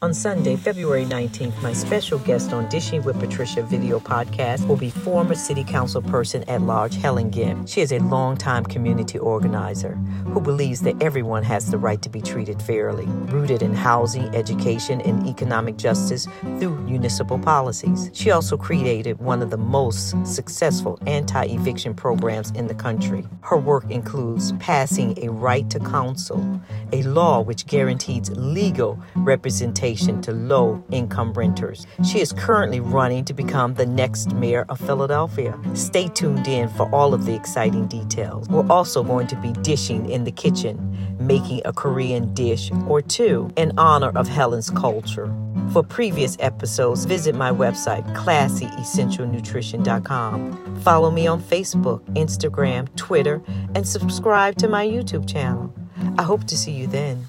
On Sunday, February 19th, my special guest on Dishing with Patricia video podcast will be former City Council person at large Helen Gym. She is a longtime community organizer who believes that everyone has the right to be treated fairly, rooted in housing, education, and economic justice through municipal policies. She also created one of the most successful anti eviction programs in the country. Her work includes passing a right to counsel, a law which guarantees legal representation to low income renters. She is currently running to become the next mayor of Philadelphia. Stay tuned in for all of the exciting details. We're also going to be dishing in the kitchen, making a Korean dish or two in honor of Helen's culture. For previous episodes, visit my website, classyessentialnutrition.com. Follow me on Facebook, Instagram, Twitter, and subscribe to my YouTube channel. I hope to see you then.